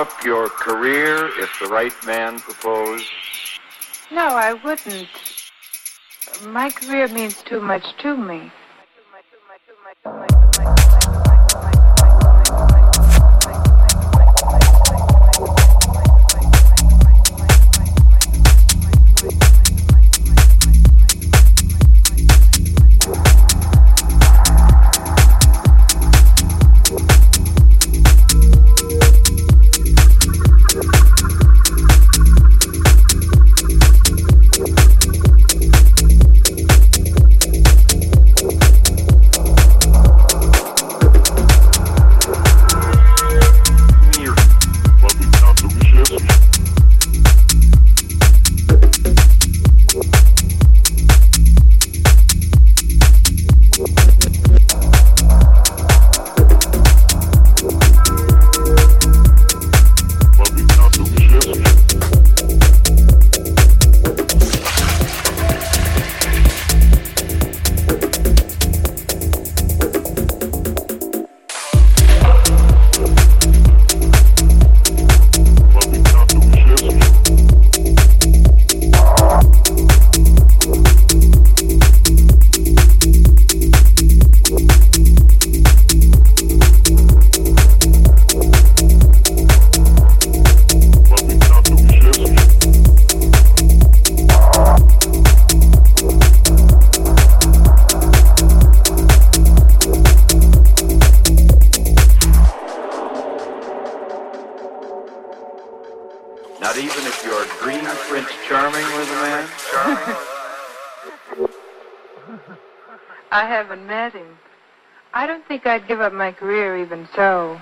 up your career if the right man proposed? No, I wouldn't. My career means too much to me. Not even if your dream Prince Charming was a man? I haven't met him. I don't think I'd give up my career even so.